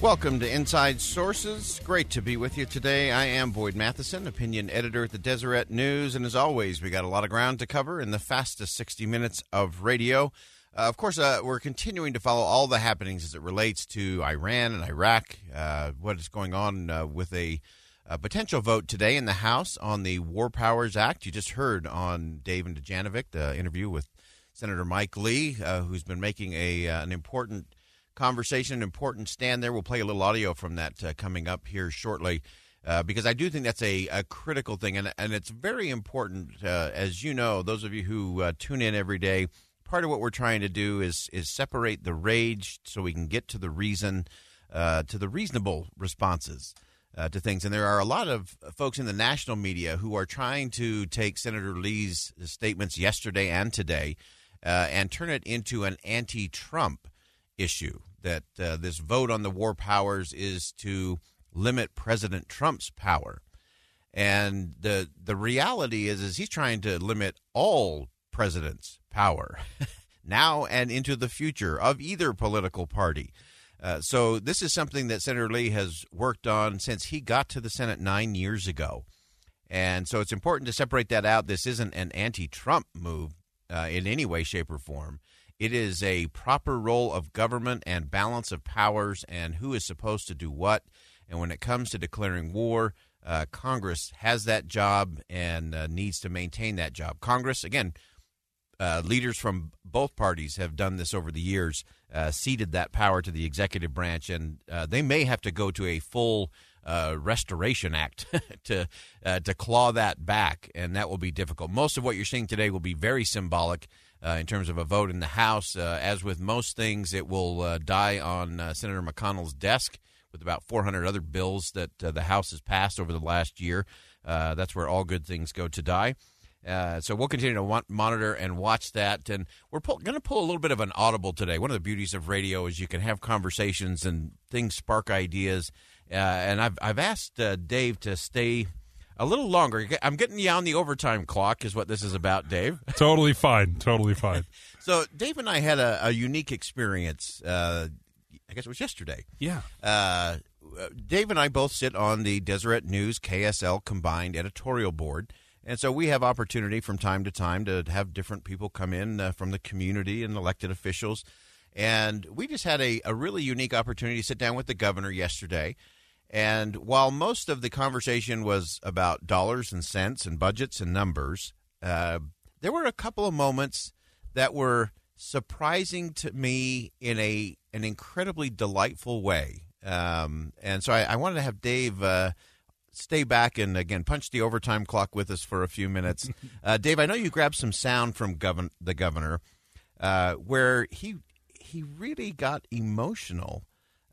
Welcome to Inside Sources. Great to be with you today. I am Boyd Matheson, opinion editor at the Deseret News, and as always, we got a lot of ground to cover in the fastest 60 minutes of radio. Uh, of course, uh, we're continuing to follow all the happenings as it relates to Iran and Iraq, uh, what is going on uh, with a, a, potential vote today in the House on the War Powers Act. You just heard on Dave and Dujanovic the interview with Senator Mike Lee, uh, who's been making a uh, an important conversation, an important stand there. We'll play a little audio from that uh, coming up here shortly. Uh, because I do think that's a, a critical thing, and, and it's very important. Uh, as you know, those of you who uh, tune in every day, part of what we're trying to do is is separate the rage so we can get to the reason, uh, to the reasonable responses uh, to things. And there are a lot of folks in the national media who are trying to take Senator Lee's statements yesterday and today and turn it into an anti-Trump issue that uh, this vote on the war powers is to limit President Trump's power. And the the reality is is he's trying to limit all presidents' power now and into the future of either political party. Uh, so this is something that Senator Lee has worked on since he got to the Senate nine years ago. And so it's important to separate that out. This isn't an anti-Trump move uh, in any way, shape, or form. It is a proper role of government and balance of powers and who is supposed to do what. And when it comes to declaring war, uh, Congress has that job and uh, needs to maintain that job. Congress, again, uh, leaders from both parties have done this over the years, uh, ceded that power to the executive branch, and uh, they may have to go to a full uh, restoration act to to claw that back, and that will be difficult. Most of what you're seeing today will be very symbolic uh, in terms of a vote in the House. Uh, as with most things, it will uh, die on uh, Senator McConnell's desk with about 400 other bills that uh, the House has passed over the last year. Uh, that's where all good things go to die. so we'll continue to want, monitor and watch that, and we're going to pull a little bit of an audible today. One of the beauties of radio is you can have conversations and things spark ideas. and I've I've asked Dave to stay a little longer. I'm getting you on the overtime clock, is what this is about, Dave. totally fine. Totally fine. so, Dave and I had a, a unique experience. Uh, I guess it was yesterday. Yeah. Uh, Dave and I both sit on the Deseret News KSL combined editorial board. And so we have opportunity from time to time to have different people come in uh, from the community and elected officials. And we just had a, a really unique opportunity to sit down with the governor yesterday and while most of the conversation was about dollars and cents and budgets and numbers, uh, there were a couple of moments that were surprising to me in a an incredibly delightful way. Um, and so I, I, wanted to have Dave uh, stay back and again punch the overtime clock with us for a few minutes. Uh, Dave, I know you grabbed some sound from govern- the governor uh, where he he really got emotional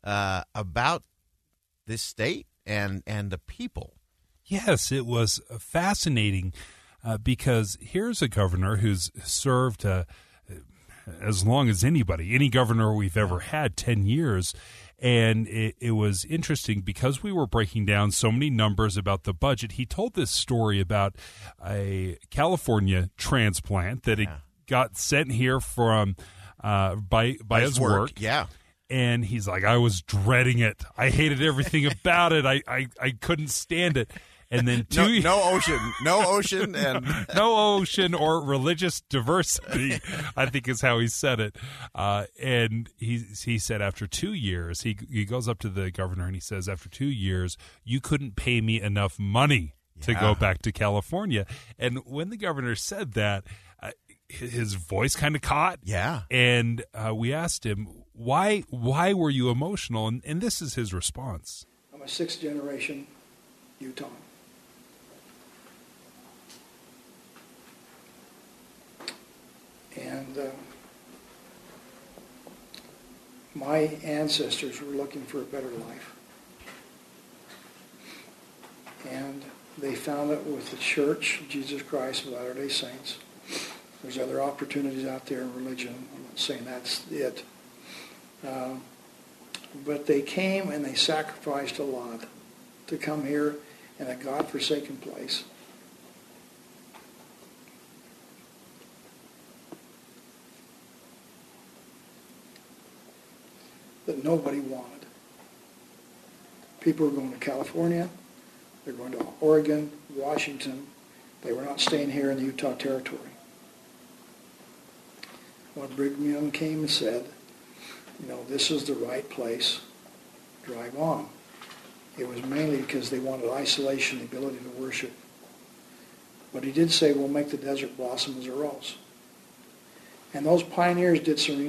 uh, about this state and and the people. Yes, it was fascinating uh, because here's a governor who's served uh, as long as anybody, any governor we've ever had, ten years. And it, it, was interesting because we were breaking down so many numbers about the budget. He told this story about a California transplant that yeah. it got sent here from uh, by by his, his work. work. Yeah and he's like, I was dreading it. I hated everything about it. I, I, I couldn't stand it. And then two no, no ocean, no ocean, and no ocean or religious diversity. I think is how he said it. Uh, and he he said after two years, he he goes up to the governor and he says, after two years, you couldn't pay me enough money to go back to California. And when the governor said that, his voice kind of caught. Yeah. And uh, we asked him, why why were you emotional? And, and this is his response. I'm a sixth generation Utah. And uh, my ancestors were looking for a better life. And they found it with the Church, Jesus Christ of Latter-day Saints. There's other opportunities out there in religion. I'm not saying that's it. Uh, but they came and they sacrificed a lot to come here in a God-forsaken place. That nobody wanted. People were going to California, they're going to Oregon, Washington. They were not staying here in the Utah Territory. When Brigham Young came and said, you know, this is the right place, drive on. It was mainly because they wanted isolation, the ability to worship. But he did say, we'll make the desert blossom as a rose. And those pioneers did some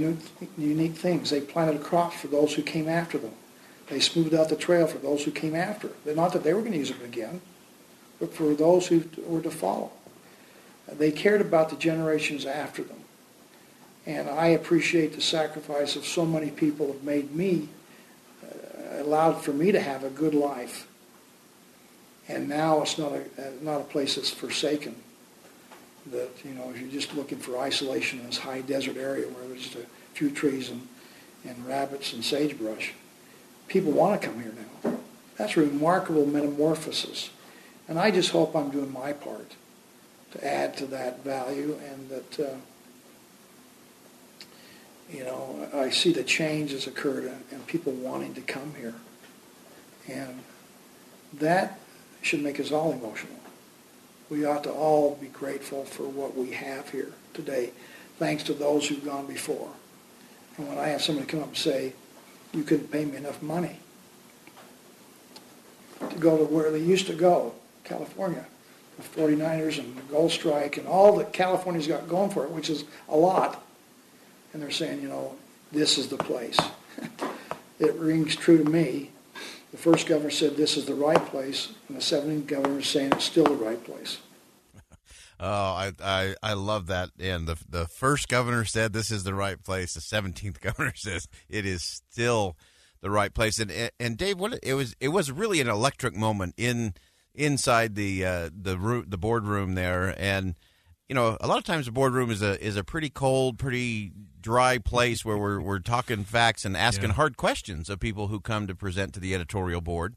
unique, things. They planted a crops for those who came after them. They smoothed out the trail for those who came after. Not that they were going to use it again, but for those who were to follow. They cared about the generations after them. And I appreciate the sacrifice of so many people have made me, uh, allowed for me to have a good life. And now it's not a, uh, not a place that's forsaken. That, you know, if you're just looking for isolation in this high desert area where there's just a few trees and, and rabbits and sagebrush, people want to come here now. That's a remarkable metamorphosis. And I just hope I'm doing my part to add to that value and that uh, you know, I see the change has occurred and, and people wanting to come here. And that should make us all emotional. We ought to all be grateful for what we have here today, thanks to those who've gone before. And when I have somebody come up and say, you couldn't pay me enough money to go to where they used to go, California, the 49ers and the Gold Strike and all that California's got going for it, which is a lot, and they're saying, you know, this is the place. it rings true to me. The first governor said this is the right place, and the 17th governor is saying it's still the right place. Oh, I, I I love that. And the the first governor said this is the right place. The seventeenth governor says it is still the right place. And and Dave, what it was it was really an electric moment in inside the uh, the the boardroom there. And you know, a lot of times the boardroom is a is a pretty cold, pretty dry place where we're we're talking facts and asking yeah. hard questions of people who come to present to the editorial board.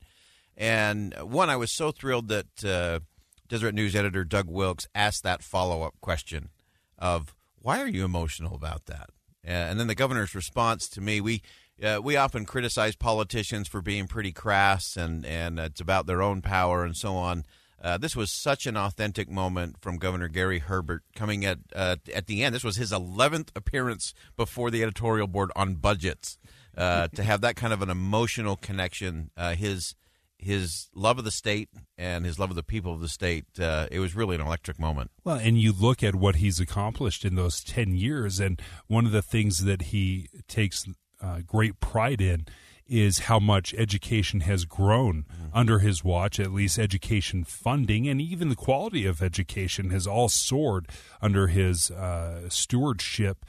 And one, I was so thrilled that uh, Deseret News editor Doug Wilks asked that follow up question of why are you emotional about that? And then the governor's response to me, we uh, we often criticize politicians for being pretty crass and and it's about their own power and so on. Uh, this was such an authentic moment from Governor Gary Herbert coming at uh, at the end. This was his 11th appearance before the editorial board on budgets. Uh, to have that kind of an emotional connection, uh, his his love of the state and his love of the people of the state, uh, it was really an electric moment. Well, and you look at what he's accomplished in those 10 years, and one of the things that he takes uh, great pride in is how much education has grown mm-hmm. under his watch, at least education funding and even the quality of education has all soared under his uh, stewardship.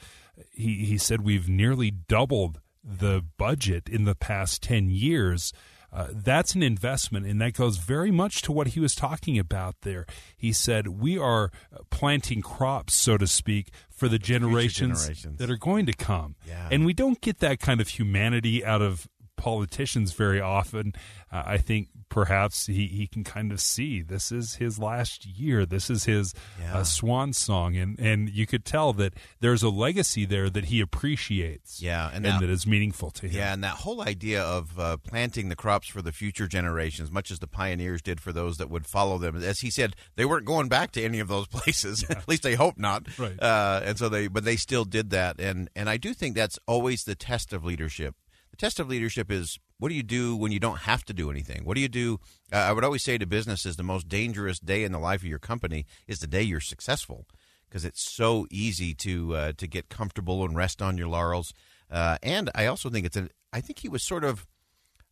He, he said we've nearly doubled the budget in the past 10 years. Uh, that's an investment, and that goes very much to what he was talking about there. He said, We are planting crops, so to speak, for the generations, generations. that are going to come. Yeah. And we don't get that kind of humanity out of politicians very often. Uh, I think perhaps he, he can kind of see this is his last year. This is his uh, yeah. uh, swan song. And, and you could tell that there's a legacy there that he appreciates yeah, and, and that, that is meaningful to him. Yeah, and that whole idea of uh, planting the crops for the future generations, much as the pioneers did for those that would follow them. As he said, they weren't going back to any of those places. Yeah. At least they hope not. Right. Uh, and so they, but they still did that. And, and I do think that's always the test of leadership the test of leadership is what do you do when you don't have to do anything? What do you do? Uh, I would always say to businesses, the most dangerous day in the life of your company is the day you're successful because it's so easy to uh, to get comfortable and rest on your laurels. Uh, and I also think it's a. I think he was sort of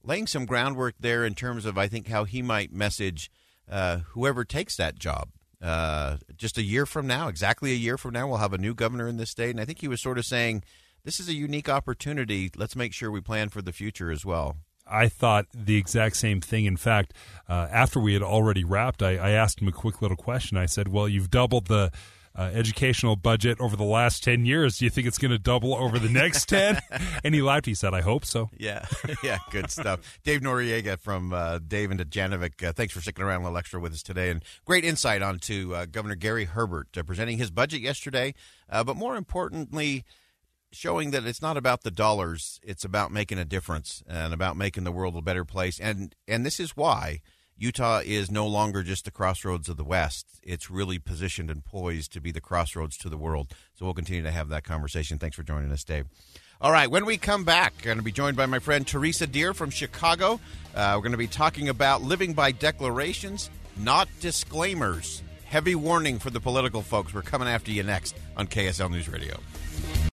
laying some groundwork there in terms of I think how he might message uh, whoever takes that job. Uh, just a year from now, exactly a year from now, we'll have a new governor in this state, and I think he was sort of saying this is a unique opportunity. Let's make sure we plan for the future as well. I thought the exact same thing. In fact, uh, after we had already wrapped, I, I asked him a quick little question. I said, "Well, you've doubled the." Uh, educational budget over the last 10 years. Do you think it's going to double over the next 10? and he laughed. He said, I hope so. Yeah. yeah. Good stuff. Dave Noriega from uh, Dave and Dujanovic. Uh, thanks for sticking around a little extra with us today. And great insight onto uh, Governor Gary Herbert uh, presenting his budget yesterday. Uh, but more importantly, showing that it's not about the dollars, it's about making a difference and about making the world a better place. And and this is why Utah is no longer just the crossroads of the West. It's really positioned and poised to be the crossroads to the world. So we'll continue to have that conversation. Thanks for joining us, Dave. All right, when we come back, I'm going to be joined by my friend Teresa Deer from Chicago. Uh, we're going to be talking about living by declarations, not disclaimers. Heavy warning for the political folks. We're coming after you next on KSL News Radio.